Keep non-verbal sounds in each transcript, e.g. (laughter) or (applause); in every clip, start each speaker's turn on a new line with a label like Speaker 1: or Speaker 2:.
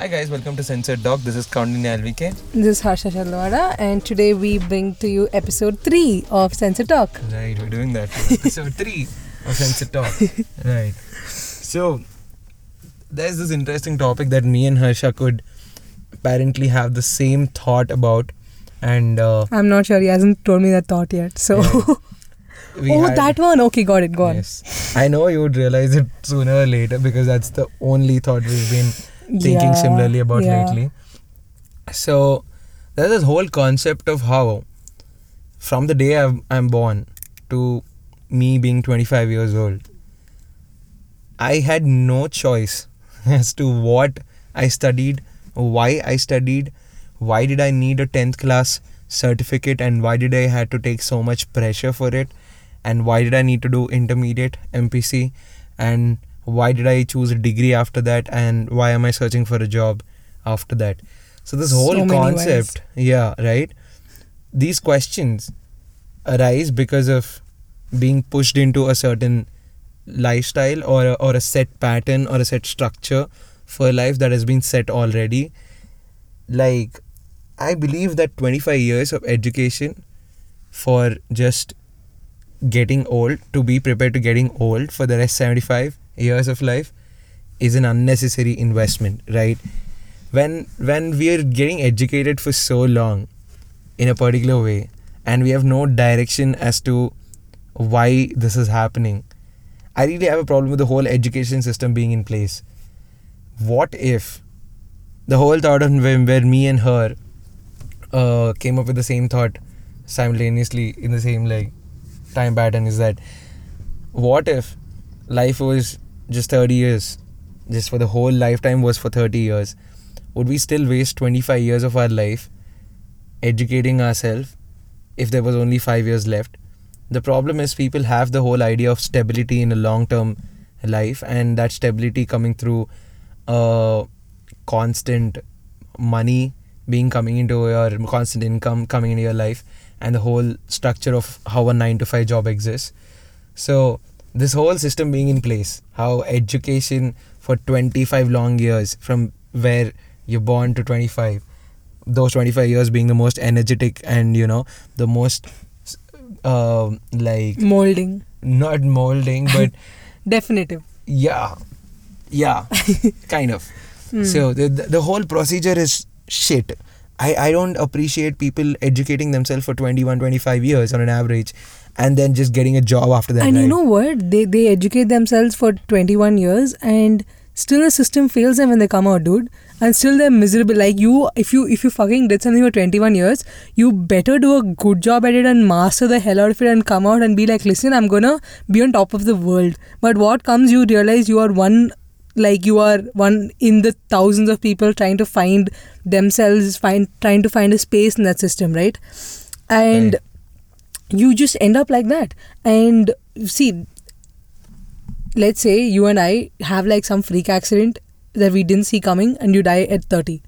Speaker 1: Hi guys, welcome to Censored Dog. This is Kaundinya LVK.
Speaker 2: This is Harsha Chalwada, and today we bring to you episode 3 of Sensor Talk.
Speaker 1: Right, we're doing that. Episode 3 of Censored Talk. (laughs) right. So, there's this interesting topic that me and Harsha could apparently have the same thought about. And uh,
Speaker 2: I'm not sure, he hasn't told me that thought yet. So, (laughs)
Speaker 1: we
Speaker 2: oh,
Speaker 1: had-
Speaker 2: that one. Okay, got it, go on.
Speaker 1: Yes. I know you would realize it sooner or later because that's the only thought we've been thinking
Speaker 2: Yeah,
Speaker 1: similarly about
Speaker 2: yeah.
Speaker 1: lately. So there's this whole concept of how, from the day I'm, I'm born to me being 25 years old, I had no choice (laughs) as to what I studied, why I studied, why did I need a 10th class certificate, and why did I had to take so much pressure for it, and why did I need to do intermediate MPC, and why did I choose a degree after that, and why am I searching for a job after that? So this whole
Speaker 2: many
Speaker 1: concept, yeah, right. These questions arise because of being pushed into a certain lifestyle or a, or a set pattern or a set structure for life that has been set already like i believe that 25 years of education for just getting old to be prepared to getting old for the rest 75 years of life is an unnecessary investment right? When when we are getting educated for so long in a particular way and we have no direction as to why this is happening i really have a problem with the whole education system being in place. What if the whole thought of where, where me and her uh, came up with the same thought simultaneously in the same like time pattern is that what if life was just 30 years. Just for the whole lifetime was for 30 years. Would we still waste 25 years of our life educating ourselves if there was only 5 years left? The problem is people have the whole idea of stability in a long term life and that stability coming through uh, constant money being coming into your constant income coming into your life and the whole structure of how a 9 to 5 job exists. So this whole system being in place how education for 25 long years from where you're born to 25 those 25 years being the most energetic and you know the most uh, like
Speaker 2: Molding.
Speaker 1: not molding but (laughs)
Speaker 2: Definitive.
Speaker 1: yeah yeah (laughs) kind of
Speaker 2: Hmm.
Speaker 1: so the, the the whole procedure is shit I, I don't appreciate people educating themselves for 21 25 years on an average and then just getting a job after that
Speaker 2: and you know what? They, they educate themselves for 21 years and still the system fails them when they come out, dude. And still they're miserable. Like you, if you if you fucking did something for 21 years, you better do a good job at it and master the hell out of it and come out and be like, listen, I'm gonna be on top of the world. But what comes, you realize you are one like you are one in the thousands of people trying to find themselves find trying to find a space in that system right and
Speaker 1: Right.
Speaker 2: You just end up like that. And see let's say you and i have like some freak accident that we didn't see coming and you die at 30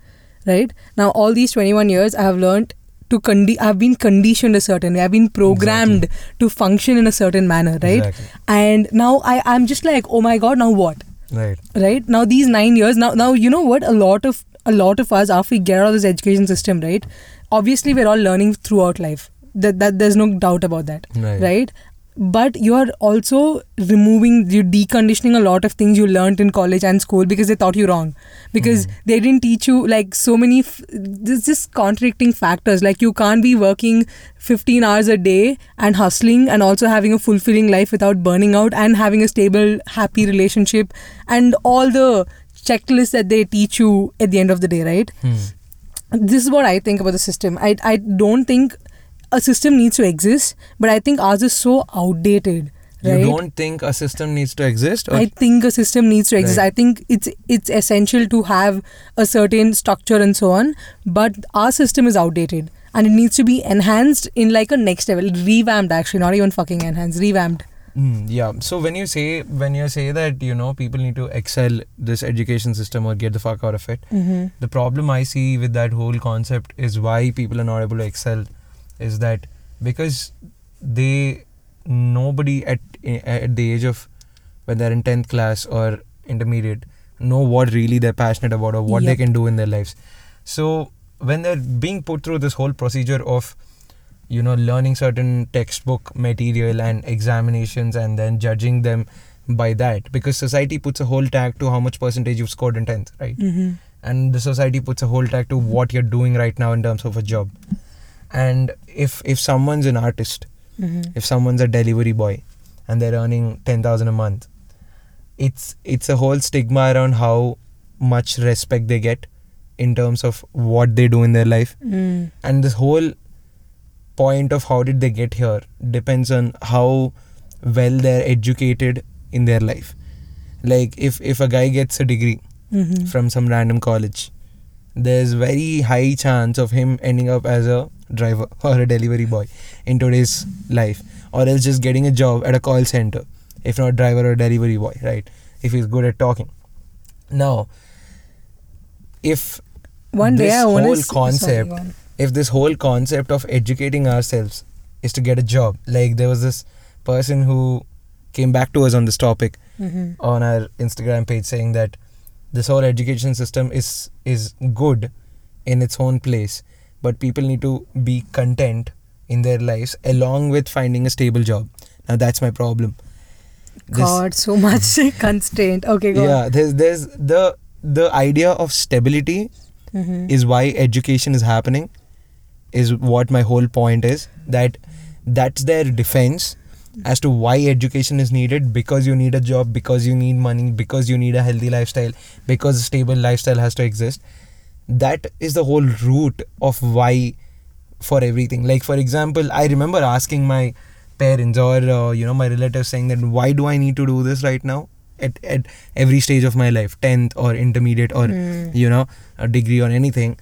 Speaker 2: right? Now all these 21 years i have learned to condi- i've been conditioned a certain way. I've been programmed to function in a certain manner right?
Speaker 1: Exactly.
Speaker 2: and now i i'm just like oh my god now what?
Speaker 1: Right.
Speaker 2: Right? Now these nine years now now you know what? A lot of a lot of us after we get out of this education system right? Obviously we're all learning throughout life that, that there's no doubt about that
Speaker 1: Right.
Speaker 2: right but you are also removing you deconditioning a lot of things you learned in college and school because they taught you wrong because they didn't teach you like so many f- there's just contradicting factors like you can't be working 15 hours a day and hustling and also having a fulfilling life without burning out and having a stable happy relationship and all the checklists that they teach you at the end of the day right
Speaker 1: Hmm.
Speaker 2: this is what I think about the system. I I don't think a system needs to exist, but I think ours is so outdated. Right?
Speaker 1: you don't think a system needs to exist or
Speaker 2: I think a system needs to exist.
Speaker 1: Right.
Speaker 2: I think it's it's essential to have a certain structure and so on. But our system is outdated and it needs to be enhanced in like a next level, revamped actually, not even fucking enhanced, revamped.
Speaker 1: Mm, yeah. So when you say when you say that you know people need to excel this education system or get the fuck out of it,
Speaker 2: Mm-hmm.
Speaker 1: the problem I see with that whole concept is why people are not able to excel, is that because they nobody at at the age of when they're in tenth class or intermediate, know what really they're passionate about or what they can do in their lives. So when they're being put through this whole procedure of you know learning certain textbook material and examinations and then judging them by that because society puts a whole tag to how much percentage you've scored in 10th right
Speaker 2: Mm-hmm.
Speaker 1: and the society puts a whole tag to what you're doing right now in terms of a job and if if someone's an artist
Speaker 2: Mm-hmm.
Speaker 1: if someone's a delivery boy and they're earning 10000 a month it's it's a whole stigma around how much respect they get in terms of what they do in their life
Speaker 2: Mm.
Speaker 1: and this whole point of how did they get here depends on how well they're educated in their life like if if a guy gets a degree
Speaker 2: Mm-hmm.
Speaker 1: from some random college there's very high chance of him ending up as a driver (laughs) or a delivery boy in today's life. Or else just getting a job at a call center if not driver or delivery boy right? If he's good at talking. Now if
Speaker 2: One day
Speaker 1: this
Speaker 2: want
Speaker 1: whole
Speaker 2: to
Speaker 1: concept if this whole concept of educating ourselves is to get a job like there was this person who came back to us on this topic
Speaker 2: Mm-hmm.
Speaker 1: on our instagram page saying that this whole education system is is good in its own place but people need to be content in their lives along with finding a stable job now that's my problem This-
Speaker 2: God, so much (laughs) (laughs) constraint. Okay, go
Speaker 1: yeah there's there's the the idea of stability.
Speaker 2: Mm-hmm.
Speaker 1: is why education is happening is what my whole point is that that's their defense as to why education is needed. Because you need a job because you need money because you need a healthy lifestyle because a stable lifestyle has to exist. That is the whole root of why for everything. Like for example i remember asking my parents or uh, you know my relatives saying that why do i need to do this right now at, at every stage of my life? 10th or intermediate or
Speaker 2: Hmm.
Speaker 1: you know a degree or anything.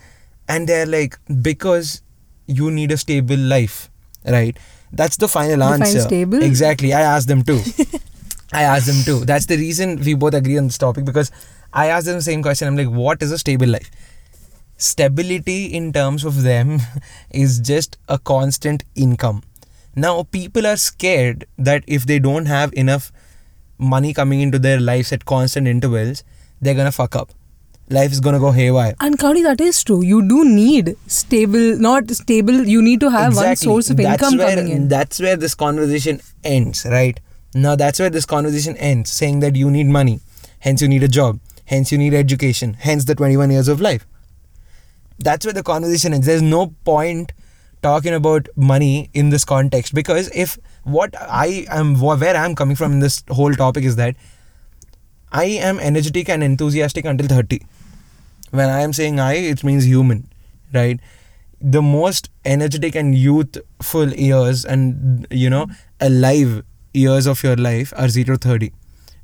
Speaker 1: And they're like because you need a stable life right that's the final answer.
Speaker 2: stable?
Speaker 1: exactly. I asked them too. (laughs) I asked them too. That's the reason we both agree on this topic because i asked them the same question. I'm like what is a stable life? Stability in terms of them (laughs) is just a constant income. Now people are scared that if they don't have enough money coming into their lives at constant intervals they're gonna fuck up life is gonna go haywire
Speaker 2: And Kaudi, that is true. You do need stable, not stable. You need to have one source of
Speaker 1: That's
Speaker 2: income
Speaker 1: where,
Speaker 2: coming in.
Speaker 1: That's where this conversation ends, right? Now that's where this conversation ends, saying that you need money, hence you need a job, hence you need education, hence the 21 years of life. That's where the conversation ends. There's no point talking about money in this context because if what I am, where I'm coming from in this whole topic is that I am energetic and enthusiastic until 30. When I am saying I, it means human, right? The most energetic and youthful years and, you know, alive years of your life are 0 30,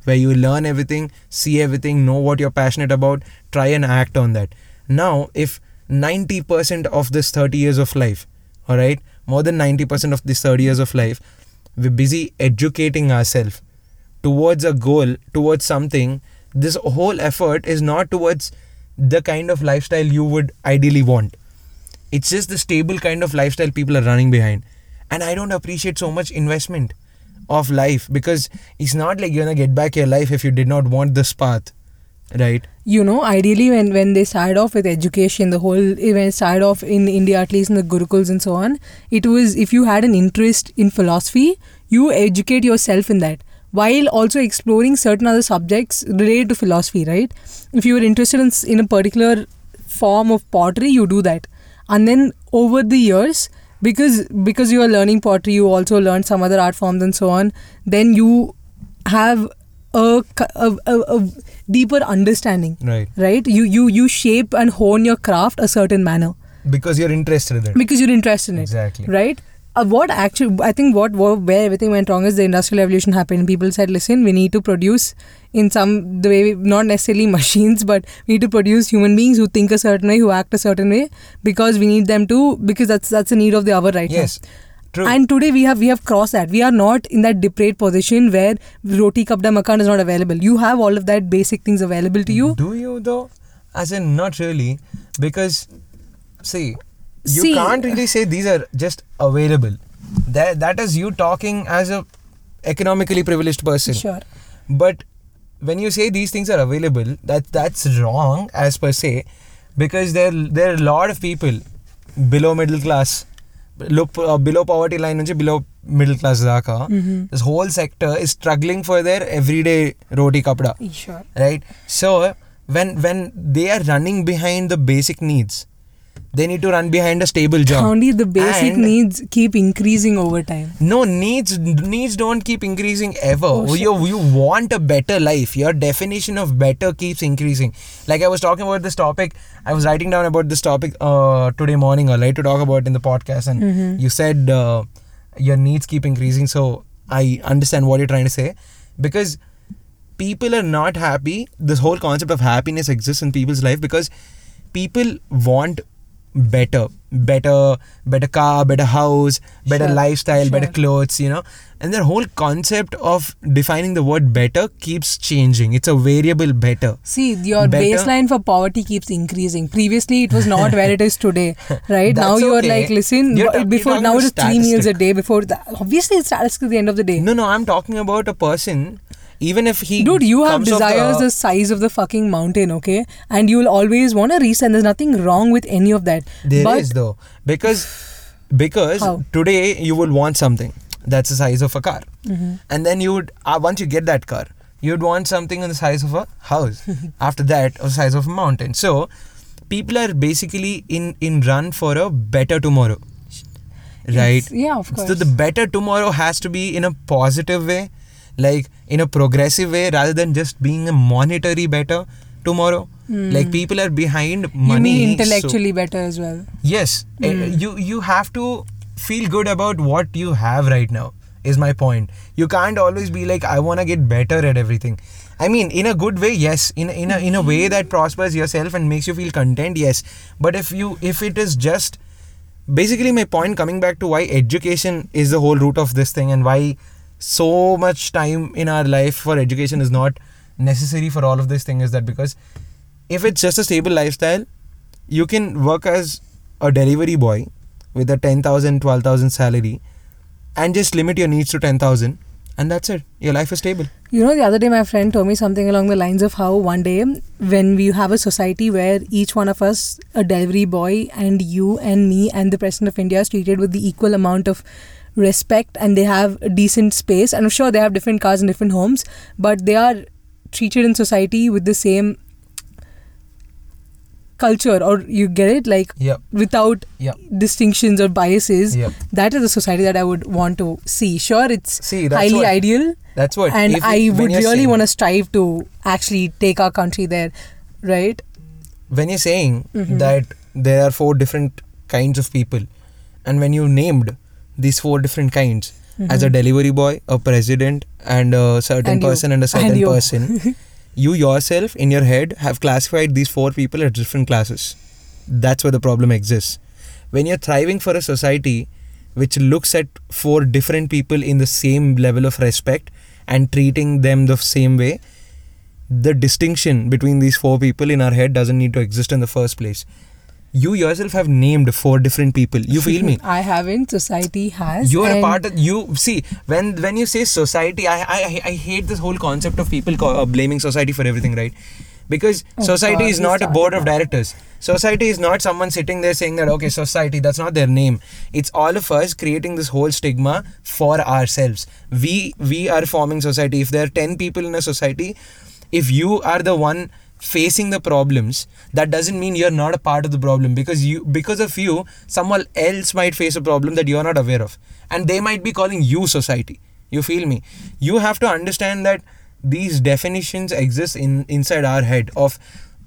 Speaker 1: where you learn everything, see everything, know what you're passionate about, try and act on that. Now, if 90% of this 30 years of life, all right, more than 90% of this 30 years of life, we're busy educating ourselves towards a goal, towards something, this whole effort is not towards the kind of lifestyle you would ideally want. It's just the stable kind of lifestyle people are running behind. And I don't appreciate so much investment of life because it's not like you're gonna get back your life if you did not want this path. Right?
Speaker 2: you know ideally when when they started off with education the whole when it started off in india at least in the gurukuls and so on it was if you had an interest in philosophy you educate yourself in that while also exploring certain other subjects related to philosophy right if you were interested in, in a particular form of pottery you do that and then over the years because because you are learning pottery you also learn some other art forms and so on then you have a, a, a, deeper understanding
Speaker 1: Right.
Speaker 2: right you you you shape and hone your craft a certain manner
Speaker 1: Because you're interested in it.
Speaker 2: because you're interested in it
Speaker 1: Exactly.
Speaker 2: right uh, what actually i think what, what where everything went wrong is the industrial revolution happened people said listen we need to produce in some the way we- not necessarily (laughs) machines but we need to produce human beings who think a certain way who act a certain way because we need them to because that's that's the need of the hour right
Speaker 1: Yes.
Speaker 2: now
Speaker 1: True.
Speaker 2: and today we have we have crossed that. We are not in that depraved position where roti kapda makan is not available. You have all of that basic things available to you.
Speaker 1: Do you though? As in, not really, because see, you
Speaker 2: See-
Speaker 1: can't really say these are just available. That that is you talking as a economically privileged person.
Speaker 2: Sure.
Speaker 1: But when you say these things are available, that that's wrong as per se, because there there are a lot of people below middle class, below, uh, below poverty line below middle class.
Speaker 2: Mhm.
Speaker 1: This whole sector is struggling for their everyday roti kapda,
Speaker 2: Sure.
Speaker 1: right? So when when they are running behind the basic needs, they need to run behind a stable job.
Speaker 2: Only the basic
Speaker 1: And-
Speaker 2: needs keep increasing over time.
Speaker 1: No needs needs don't keep increasing ever.
Speaker 2: Oh,
Speaker 1: you you want a better life. Your definition of better keeps increasing. Like I was talking about this topic. I was writing down about this topic uh, today morning, or like to talk about in the podcast, and
Speaker 2: Mhm.
Speaker 1: you said uh, your needs keep increasing. So I understand what you're trying to say, because people are not happy. This whole concept of happiness exists in people's life because people want better better better car better house better
Speaker 2: Sure,
Speaker 1: lifestyle better clothes you know and their whole concept of defining the word better keeps changing it's a variable better
Speaker 2: See, your
Speaker 1: Better-
Speaker 2: baseline for poverty keeps increasing. Previously, it was not where it is (laughs) today, right? now you are
Speaker 1: okay.
Speaker 2: like, listen,
Speaker 1: You're ta-
Speaker 2: before now
Speaker 1: about
Speaker 2: it is three meals a day. Before that, obviously it's statistic at the end of the day.
Speaker 1: no no i'm talking about a person even if he
Speaker 2: Dude, you have desires
Speaker 1: the,
Speaker 2: the size of the fucking mountain, okay? And you'll always want to reach, and there's nothing wrong with any of that.
Speaker 1: There is
Speaker 2: but
Speaker 1: though because because
Speaker 2: How?
Speaker 1: today you will want something that's the size of a car
Speaker 2: Mhm.
Speaker 1: and then you would uh, once you get that car you'd want something in the size of a house (laughs) after that of the size of a mountain so people are basically in in run for a better tomorrow right
Speaker 2: It's- yeah, of course.
Speaker 1: so the better tomorrow has to be in a positive way like in a progressive way rather than just being a monetary better tomorrow
Speaker 2: Hmm.
Speaker 1: like people are behind money.
Speaker 2: you mean
Speaker 1: so-
Speaker 2: intellectually better as well.
Speaker 1: Yes,
Speaker 2: Mm.
Speaker 1: you you have to feel good about what you have right now. Is my point. You can't always be like I want to get better at everything. I mean, in a good way, yes. In in a in a way that prospers yourself and makes you feel content, yes. But if you if it is just basically my point coming back to why education is the whole root of this thing and why so much time in our life for education is not necessary for all of this thing is that because if it's just a stable lifestyle you can work as a delivery boy with a 10000 12000 salary and just limit your needs to 10000 and that's it. Your life is stable.
Speaker 2: You know, the other day my friend told me something along the lines of how one day, when we have a society where each one of us, a delivery boy, and you and me and the president of India, is treated with the equal amount of respect and they have a decent space. And I'm sure they have different cars and different homes, but they are treated in society with the same culture, or you get it? Like,
Speaker 1: yep
Speaker 2: without
Speaker 1: yep
Speaker 2: distinctions or biases.
Speaker 1: yep
Speaker 2: That is a society that I would want to see. Sure, it's
Speaker 1: see
Speaker 2: highly
Speaker 1: what,
Speaker 2: ideal
Speaker 1: that's what
Speaker 2: and I
Speaker 1: it-
Speaker 2: would really want to strive to actually take our country there, right?
Speaker 1: when you're saying
Speaker 2: Mhm.
Speaker 1: that there are four different kinds of people and when you named these four different kinds mm-hmm. as a delivery boy a president and a certain
Speaker 2: And you.
Speaker 1: person and a
Speaker 2: And
Speaker 1: certain
Speaker 2: you.
Speaker 1: person (laughs) you yourself in your head have classified these four people as different classes that's where the problem exists when you're thriving for a society which looks at four different people in the same level of respect and treating them the same way the distinction between these four people in our head doesn't need to exist in the first place. You yourself have named four different people. You feel me? (laughs)
Speaker 2: I haven't. Society has.
Speaker 1: You are a part of you. See, when when you say society, I I, I hate this whole concept of people co- uh, blaming society for everything, right? Because
Speaker 2: Oh
Speaker 1: society
Speaker 2: God,
Speaker 1: is not a board of directors. Society is not someone sitting there saying that okay, society. That's not their name. It's all of us creating this whole stigma for ourselves. We we are forming society. If there are ten people in a society, if you are the one facing the problems that doesn't mean you're not a part of the problem because you because of you someone else might face a problem that you're not aware of. And they might be calling you society. You feel me? You have to understand that these definitions exist in inside our head of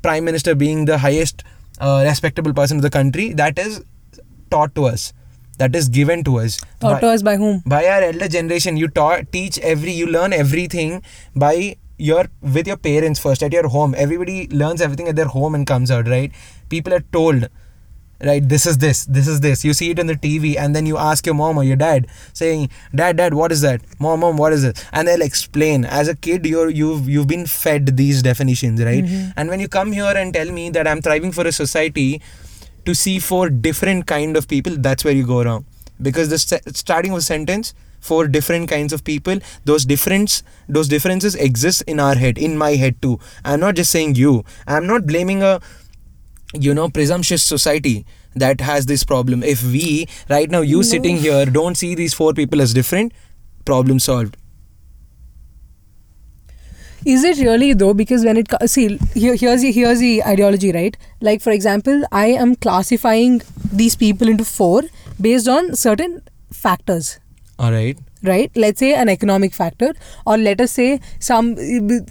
Speaker 1: prime minister being the highest uh, respectable person of the country that is taught to us that is given to us.
Speaker 2: Taught
Speaker 1: by-
Speaker 2: to us by whom?
Speaker 1: by our elder generation. You taught teach every you learn everything by your with your parents first at your home everybody learns everything at their home and comes out right? People are told right this is this this is this. You see it on the tv and then you ask your mom or your dad saying dad dad what is that? Mom mom what is it? And they'll explain. As a kid you're you've you've been fed these definitions right?
Speaker 2: Mhm.
Speaker 1: and when you come here and tell me that i'm thriving for a society to see four different kind of people that's where you go wrong. Because the st- starting of a sentence for different kinds of people those difference those differences exist in our head in my head too i'm not just saying you i'm not blaming a you know presumptuous society that has this problem if we right now you
Speaker 2: No.
Speaker 1: sitting here don't see these four people as different problem solved
Speaker 2: Is it really though? Because when it see here, here's the here's the ideology, right? Like for example, I am classifying these people into four based on certain factors,
Speaker 1: all right
Speaker 2: right? Let's say an economic factor, or let us say some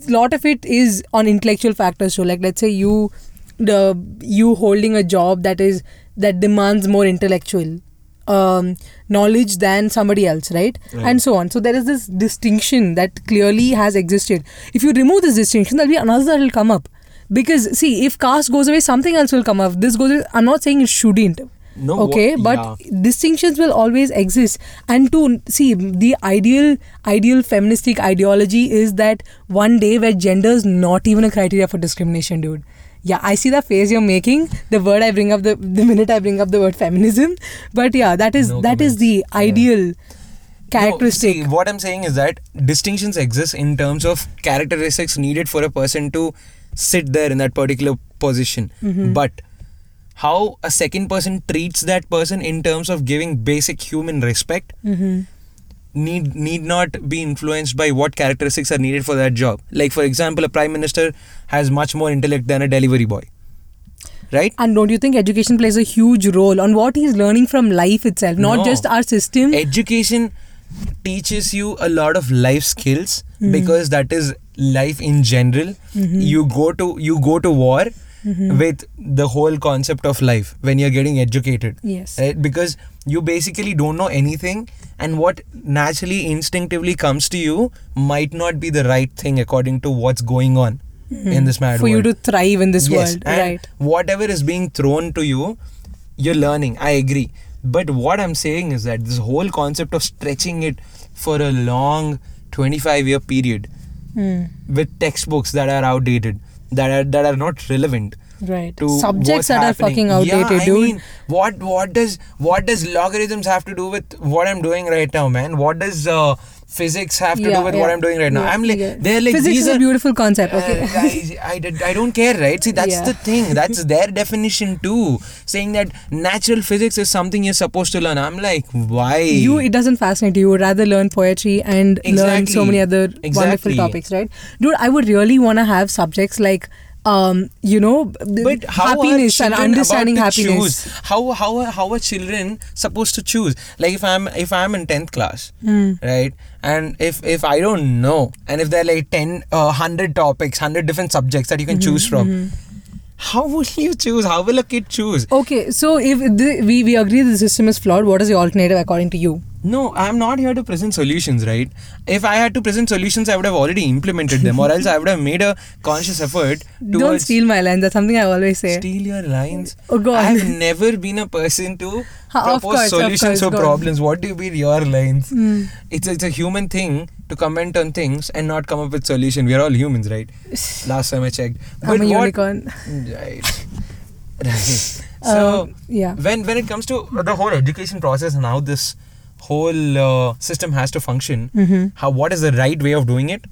Speaker 2: lot of it is on intellectual factors. So like let's say you the you holding a job that is that demands more intellectual um, knowledge than somebody else, right?
Speaker 1: Right.
Speaker 2: And so on. So there is this distinction that clearly has existed. If you remove this distinction, there'll be another that will come up. Because see, if caste goes away, something else will come up. This goes. Away, I'm not saying it shouldn't.
Speaker 1: No
Speaker 2: okay, but
Speaker 1: yeah.
Speaker 2: distinctions will always exist. And to see the ideal, ideal feministic ideology is that one day where gender is not even a criteria for discrimination, dude. Yeah, I see the face you're making. The word I bring up the the minute I bring up the word feminism, but yeah, that is
Speaker 1: No
Speaker 2: that is
Speaker 1: comments.
Speaker 2: the
Speaker 1: Yeah.
Speaker 2: ideal
Speaker 1: No,
Speaker 2: characteristic.
Speaker 1: see, what I'm saying is that distinctions exist in terms of characteristics needed for a person to sit there in that particular position.
Speaker 2: Mm-hmm.
Speaker 1: But how a second person treats that person in terms of giving basic human respect
Speaker 2: Mhm.
Speaker 1: need need not be influenced by what characteristics are needed for that job. Like for example, a prime minister has much more intellect than a delivery boy. Right?
Speaker 2: And don't you think education plays a huge role on what he's learning from life itself, not
Speaker 1: No.
Speaker 2: just our system?
Speaker 1: education teaches you a lot of life skills
Speaker 2: Mm-hmm.
Speaker 1: because that is life in general you go to you go to war
Speaker 2: Mm-hmm.
Speaker 1: with the whole concept of life when you're getting educated
Speaker 2: Yes.
Speaker 1: right because you basically don't know anything and what naturally instinctively comes to you might not be the right thing according to what's going on in this mad
Speaker 2: Mm-hmm. for you to thrive in this
Speaker 1: yes,
Speaker 2: world,
Speaker 1: and
Speaker 2: right?
Speaker 1: whatever is being thrown to you, you're learning. I agree. But what I'm saying is that this whole concept of stretching it for a long 25 year period
Speaker 2: Hmm.
Speaker 1: with textbooks that are outdated, that are that are not relevant
Speaker 2: Right.
Speaker 1: to
Speaker 2: Subjects that
Speaker 1: happening.
Speaker 2: are fucking outdated,
Speaker 1: yeah, I
Speaker 2: dude.
Speaker 1: mean, what what does what does logarithms have to do with what I'm doing right now, man? What does uh, physics have to
Speaker 2: Yeah,
Speaker 1: do with what I'm doing right now?
Speaker 2: yeah,
Speaker 1: I'm like,
Speaker 2: yeah.
Speaker 1: they're like
Speaker 2: Physics
Speaker 1: these
Speaker 2: is a
Speaker 1: are
Speaker 2: beautiful concept, okay?
Speaker 1: uh, I, I, I don't care, right? See, that's
Speaker 2: Yeah.
Speaker 1: the thing. (laughs) That's their definition too. Saying that natural physics is something you're supposed to learn. I'm like, why?
Speaker 2: you it doesn't fascinate you. You would rather learn poetry and learn so many other wonderful topics, right? Dude, I would really want to have subjects like um, you know,
Speaker 1: but
Speaker 2: happiness and understanding happiness.
Speaker 1: Choose? How how are- how are children supposed to choose? Like if I'm if I'm in tenth class,
Speaker 2: Hmm.
Speaker 1: right, and if if I don't know, and if there are like 10, uh, 100 topics, hundred different subjects that you can
Speaker 2: Mm-hmm,
Speaker 1: choose from, how will you choose? How will a kid choose?
Speaker 2: Okay, so if the, we we agree the system is flawed, what is the alternative according to you?
Speaker 1: No, I'm not here to present solutions, right? If I had to present solutions, I would have already implemented them, or else I would have made a conscious effort (laughs)
Speaker 2: Don't steal my lines. That's something I always say.
Speaker 1: steal your lines.
Speaker 2: Oh, God!
Speaker 1: I've (laughs) never been a person to propose
Speaker 2: course,
Speaker 1: solutions for problems. What do you mean your lines?
Speaker 2: Hmm.
Speaker 1: It's it's a human thing to comment on things and not come up with solution. We are all humans, right? (sighs) Last time I checked.
Speaker 2: I'm a
Speaker 1: what-
Speaker 2: unicorn. (laughs)
Speaker 1: Right. right. So
Speaker 2: Um, yeah.
Speaker 1: when when it comes to the whole education process and how this whole uh, system has to function,
Speaker 2: Mm-hmm.
Speaker 1: how what is the right way of doing it?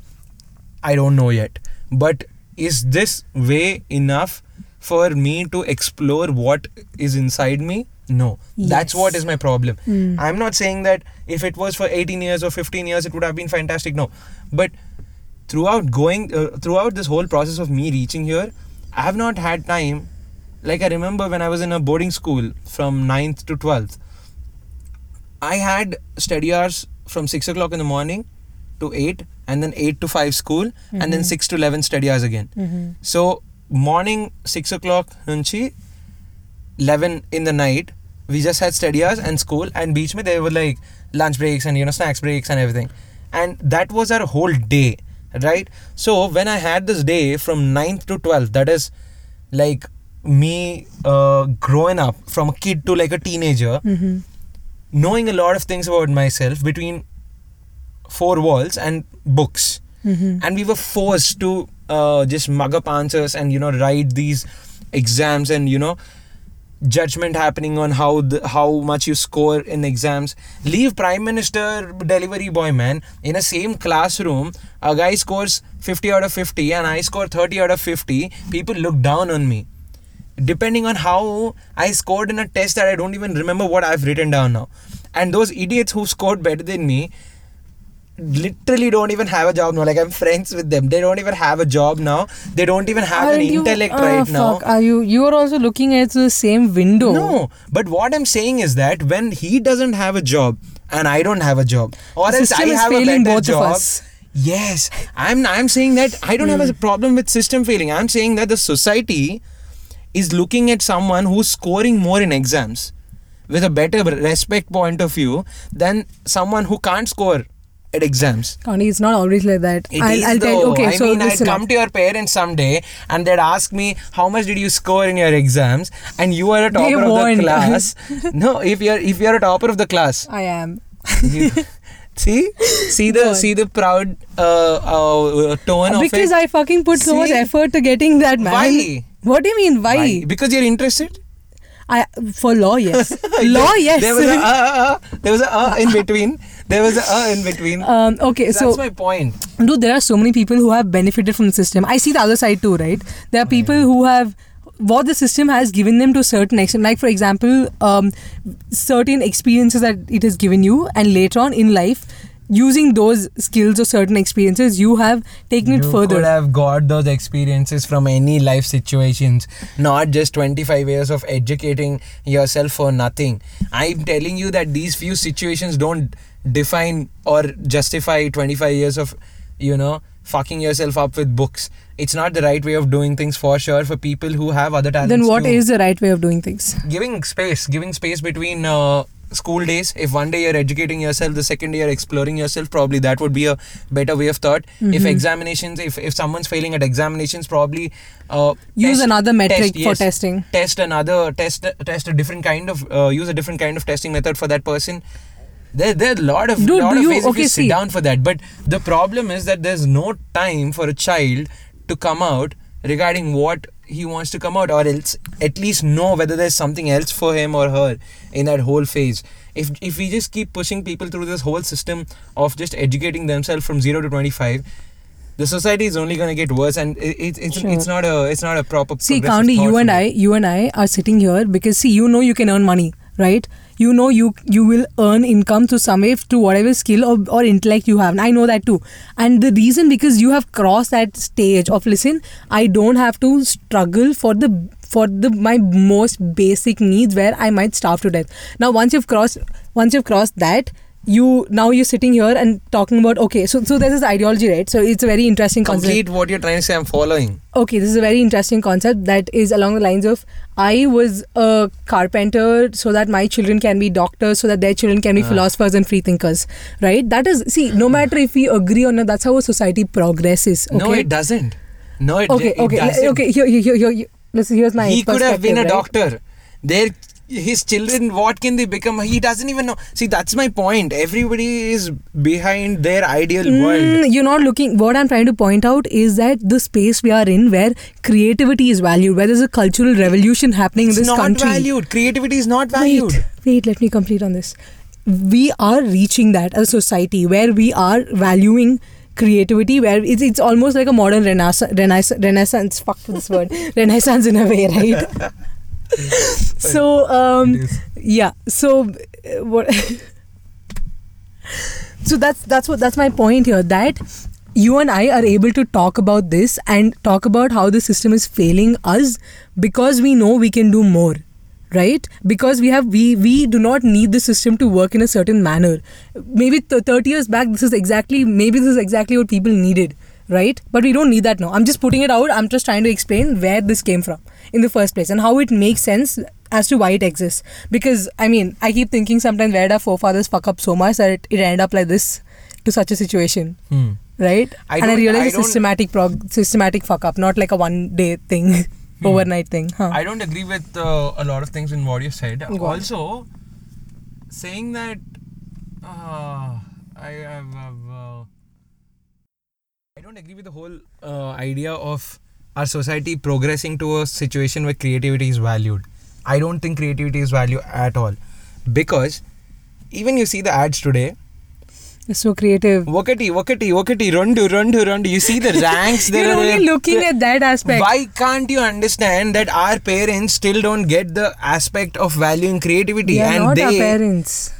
Speaker 1: I don't know yet. But is this way enough for me to explore what is inside me? No. That's what is my problem.
Speaker 2: Mm.
Speaker 1: I'm not saying that if it was for 18 years or 15 years, it would have been fantastic. No. But throughout going, uh, throughout this whole process of me reaching here, I have not had time. Like I remember when I was in a boarding school from 9th to 12th, I had study hours from 6 o'clock in the morning to 8 and then 8 to 5 school and then 6 to 11 study hours again.
Speaker 2: Mm-hmm.
Speaker 1: So morning 6 o'clock nunchi 11 in the night we just had study hours and school and beach mein there were like lunch breaks and you know snacks breaks and everything and that was our whole day right so when i had this day from 9th to 12th that is like me uh, growing up from a kid to like a teenager
Speaker 2: Mm-hmm.
Speaker 1: Knowing a lot of things about myself between four walls and books
Speaker 2: Mm-hmm.
Speaker 1: and we were forced to uh, just mug up answers and you know write these exams and you know judgment happening on how the, how much you score in exams. Leave prime minister delivery boy man in a same classroom. A guy scores 50 out of 50 and I score 30 out of 50. People look down on me. Depending on how I scored in a test that I don't even remember what I've written down now. And those idiots who scored better than me literally don't even have a job now. Like I'm friends with them. They don't even have a job now. They don't even have an
Speaker 2: Aren't you-
Speaker 1: intellect
Speaker 2: ah,
Speaker 1: right now.
Speaker 2: Are you? You are also looking at the same window.
Speaker 1: No, but what I'm saying is that when he doesn't have a job and I don't have a job, or
Speaker 2: The
Speaker 1: else I have a better
Speaker 2: both of
Speaker 1: job.
Speaker 2: us.
Speaker 1: Yes, I'm. I'm saying that I don't have
Speaker 2: Hmm.
Speaker 1: a problem with system failing. I'm saying that the society is looking at someone who's scoring more in exams with a better respect point of view than someone who can't score at exams.
Speaker 2: Connie, it's not always like that.
Speaker 1: It
Speaker 2: I'll,
Speaker 1: is
Speaker 2: I'll tell
Speaker 1: though.
Speaker 2: Okay,
Speaker 1: I
Speaker 2: so
Speaker 1: mean, I'd come to your parents someday and they'd ask me how much did you score in your exams, and you are a
Speaker 2: They
Speaker 1: topper of
Speaker 2: won't.
Speaker 1: the class. (laughs) no, if you're if you're a topper of the class,
Speaker 2: I am.
Speaker 1: you- (laughs) see, see the see the proud uh, uh, tone of
Speaker 2: because. I fucking put so much effort to getting that man.
Speaker 1: Why?
Speaker 2: What do you mean? Why?
Speaker 1: Why? Because you're interested.
Speaker 2: I for law, yes. (laughs) law, yes.
Speaker 1: There was a uh, uh, uh, there was a uh in (laughs) between. There was a uh in between.
Speaker 2: um, okay,
Speaker 1: That's
Speaker 2: so that's
Speaker 1: my point.
Speaker 2: dude, there are so many people who have benefited from the system. I see the other side too, right? There are people who have what the system has given them to a certain extent. Like for example, um, certain experiences that it has given you, and later on in life, using those skills or certain experiences, you have taken it
Speaker 1: you
Speaker 2: further.
Speaker 1: could have got those experiences from any life situations, not just 25 years of educating yourself for nothing. I'm telling you that these few situations don't define or justify 25 years of, you know, fucking yourself up with books. It's not the right way of doing things for sure for people who have other talents.
Speaker 2: then what
Speaker 1: too.
Speaker 2: is the right way of doing things?
Speaker 1: giving space giving space between uh, school days if one day you're educating yourself the second day you're exploring yourself probably that would be a better way of thought if
Speaker 2: Mhm.
Speaker 1: examinations if, if someone's failing at examinations probably uh,
Speaker 2: Use
Speaker 1: test-
Speaker 2: another metric
Speaker 1: test,
Speaker 2: for
Speaker 1: yes,
Speaker 2: testing.
Speaker 1: test another test test a different kind of uh, use a different kind of testing method for that person there, there are a lot of,
Speaker 2: Dude,
Speaker 1: lot of
Speaker 2: you-
Speaker 1: ways if
Speaker 2: okay,
Speaker 1: you
Speaker 2: see.
Speaker 1: sit down for that but the problem is that there's no time for a child to come out regarding what he wants to come out or else at least know whether there's something else for him or her in that whole phase if if we just keep pushing people through this whole system of just educating themselves from 0 to 25 the society is only going to get worse and it, it, it's
Speaker 2: Sure.
Speaker 1: it's not a it's not a proper
Speaker 2: See, County, you and. I, you and I are sitting here because see, you know you can earn money, right? You know you you will earn income to some way to whatever skill or, or intellect you have. And I know that too. And the reason because you have crossed that stage of listen, I don't have to struggle for the for the my most basic needs where I might starve to death. Now once you've crossed once you've crossed that, you now you're sitting here and talking about okay, so so there's this ideology, right? So it's a very interesting concept.
Speaker 1: complete what you're trying to say i'm following
Speaker 2: Okay, this is a very interesting concept that is along the lines of I was a carpenter so that my children can be doctors, so that their children can be
Speaker 1: Ah.
Speaker 2: philosophers and free thinkers, right? That is, see, no matter if we agree or not, that's how a society progresses. Okay,
Speaker 1: no it doesn't no it,
Speaker 2: okay,
Speaker 1: it
Speaker 2: okay,
Speaker 1: doesn't.
Speaker 2: okay. Here, here, here, here, here. Listen, here's my
Speaker 1: he could have been a
Speaker 2: right?
Speaker 1: doctor their his children what can they become he doesn't even know see that's my point everybody is behind their ideal world
Speaker 2: Mm, you're not looking. What I'm trying to point out is that the space we are in, where creativity is valued, where there's a cultural revolution happening
Speaker 1: it's
Speaker 2: in this
Speaker 1: not
Speaker 2: country.
Speaker 1: valued creativity is not valued
Speaker 2: Wait, wait, let me complete on this. We are reaching that as a society where we are valuing creativity, where it's, it's almost like a modern renaissance, renaissance, renaissance fuck this word, (laughs) renaissance in a way, right? (laughs) so, um, yeah, so uh, what? (laughs) so that's that's what that's my point here that you and I are able to talk about this and talk about how the system is failing us because we know we can do more right? Because we have we we do not need the system to work in a certain manner. Maybe th- 30 years back this is exactly maybe this is exactly what people needed right? But we don't need that now. I'm just putting it out. I'm just trying to explain where this came from in the first place and how it makes sense as to why it exists. Because i mean i keep thinking sometimes where did our forefathers fuck up so much that it, it ended up like this to such a situation
Speaker 1: Hmm.
Speaker 2: right?
Speaker 1: I
Speaker 2: and i realize
Speaker 1: I
Speaker 2: it's systematic prog- systematic fuck up not like a one day thing (laughs) overnight thing huh
Speaker 1: I don't agree with uh, a lot of things in what you said.
Speaker 2: Go on.
Speaker 1: also, saying that uh, I have. Uh, I don't agree with the whole uh, idea of our society progressing to a situation where creativity is valued. I don't think creativity is valued at all. Because even you see the ads today,
Speaker 2: so creative.
Speaker 1: Wakati, wakati, wakati, rundu, rundu, rundu. You see the (laughs) ranks there.
Speaker 2: You're only looking at that aspect.
Speaker 1: Why can't you understand that our parents still don't get the aspect of value
Speaker 2: in creativity?
Speaker 1: And
Speaker 2: not
Speaker 1: they,
Speaker 2: parents.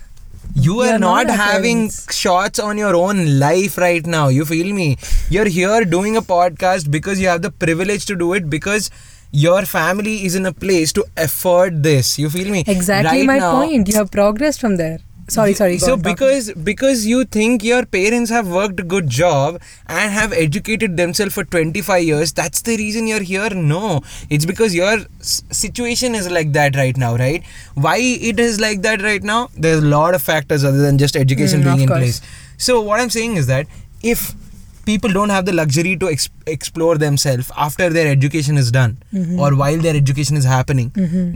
Speaker 1: You are, not, having shots on your own life right now. You feel me? You're here doing a podcast because you have the privilege to do it because your family is in a place to afford this. You feel me?
Speaker 2: Exactly my point. You have progressed from there Sorry, sorry.
Speaker 1: so
Speaker 2: on, talk.
Speaker 1: because because you think your parents have worked a good job and have educated themselves for 25 years that's the reason you're here no it's because your situation is like that right now right why it is like that right now there's a lot of factors other than just education
Speaker 2: Mm,
Speaker 1: being in
Speaker 2: course.
Speaker 1: place so what i'm saying is that if people don't have the luxury to ex- explore themselves after their education is done
Speaker 2: Mm-hmm.
Speaker 1: or while their education is happening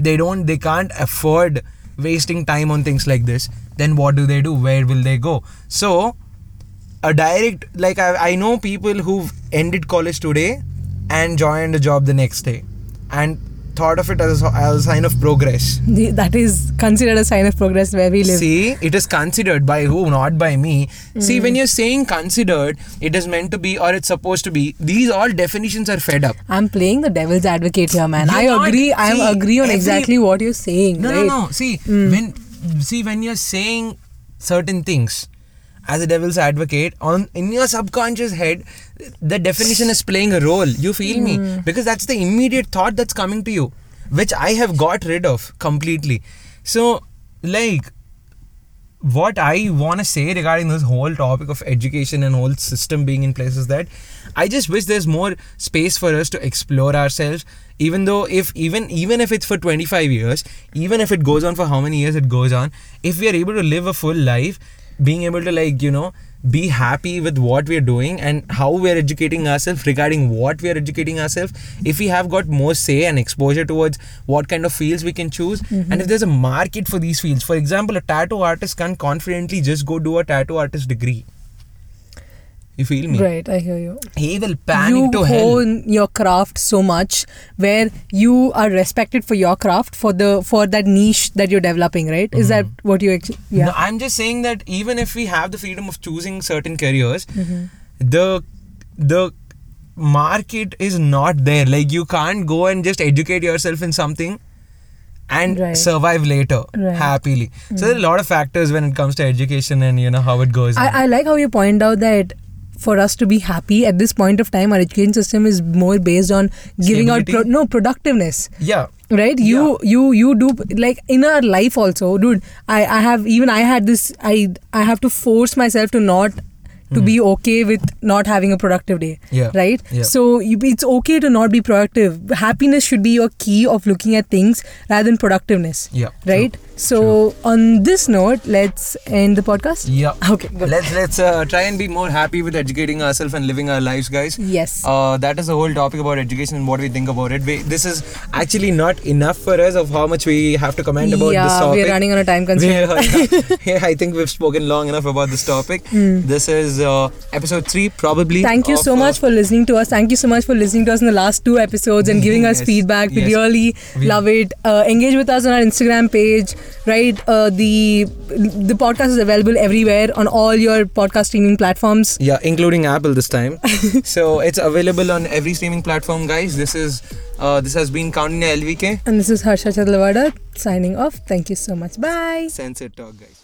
Speaker 1: they don't they can't afford wasting time on things like this then what do they do? Where will they go? So a direct like I, I know people who've ended college today and joined a job the next day. And thought of it as a, as a sign of progress
Speaker 2: that is considered a sign of progress where we live.
Speaker 1: See, it is considered by who, not by me. See, hmm. when you're saying considered, it is meant to be or it's supposed to be. These all definitions are fed up.
Speaker 2: I'm playing the devil's advocate here, man.
Speaker 1: You're
Speaker 2: I
Speaker 1: not-
Speaker 2: agree. I am agree on
Speaker 1: every-
Speaker 2: exactly what you're saying.
Speaker 1: No,
Speaker 2: right?
Speaker 1: no, no. See, hmm. when see when you're saying certain things as a devil's advocate on in your subconscious head, the definition is playing a role. You feel me? Hmm. Because that's the immediate thought that's coming to you, which I have got rid of completely. So, like, what I want to say regarding this whole topic of education and whole system being in place is that I just wish there's more space for us to explore ourselves. Even though if even even if it's for 25 years, even if it goes on for how many years it goes on, if we are able to live a full life, being able to like you know be happy with what we are doing and how we are educating ourselves regarding what we are educating ourselves. If we have got more say and exposure towards what kind of fields we can choose mm-hmm. and if there's a market for these fields. For example a tattoo artist can confidently just go do a tattoo artist degree you feel me
Speaker 2: Right, I hear you.
Speaker 1: he will panic
Speaker 2: you
Speaker 1: to hell
Speaker 2: hone your craft so much where you are respected for your craft for the for that niche that you're developing, right? Is that what you ex- yeah?
Speaker 1: No, I'm just saying that even if we have the freedom of choosing certain careers,
Speaker 2: Mm-hmm.
Speaker 1: the the market is not there. Like you can't go and just educate yourself in something and
Speaker 2: Right.
Speaker 1: survive later
Speaker 2: Right. Mm.
Speaker 1: happily. So there are a lot of factors when it comes to education and you know how it goes.
Speaker 2: I, I like how you point out that for us to be happy at this point of time, our education system is more based on giving out pro- no productiveness.
Speaker 1: yeah.
Speaker 2: right you you you do like in our life also dude i i have even i had this i i have to force myself to not to be okay with not having a productive day
Speaker 1: Hmm. Yeah.
Speaker 2: right
Speaker 1: Yeah.
Speaker 2: so you, it's okay to not be productive happiness should be your key of looking at things rather than productiveness
Speaker 1: Yeah,
Speaker 2: right so on this note let's end the podcast
Speaker 1: Yeah.
Speaker 2: okay good.
Speaker 1: Let's let's uh, try and be more happy with educating ourselves and living our lives, guys.
Speaker 2: yes
Speaker 1: Uh, that is the whole topic about education and what we think about it. We, this is actually not enough for us of how much we have to comment about
Speaker 2: yeah
Speaker 1: this topic.
Speaker 2: we're running on a time (laughs) constraint
Speaker 1: yeah, (laughs) I think we've spoken long enough about this topic. This is uh, episode three, probably.
Speaker 2: Thank you
Speaker 1: of,
Speaker 2: so
Speaker 1: uh,
Speaker 2: much for listening to us. Thank you so much for listening to us in the last two episodes and giving us feedback. We
Speaker 1: yes.
Speaker 2: really
Speaker 1: We-
Speaker 2: love it. Uh, engage with us on our Instagram page, right? Uh, the the podcast is available everywhere on all your podcast streaming platforms.
Speaker 1: Yeah, including Apple this time. (laughs) so it's available on every streaming platform, guys. This is uh, this has been Kaundinya LVK.
Speaker 2: And this is Harsha Chadlavada signing off. Thank you so much. Bye.
Speaker 1: Sense it talk, guys.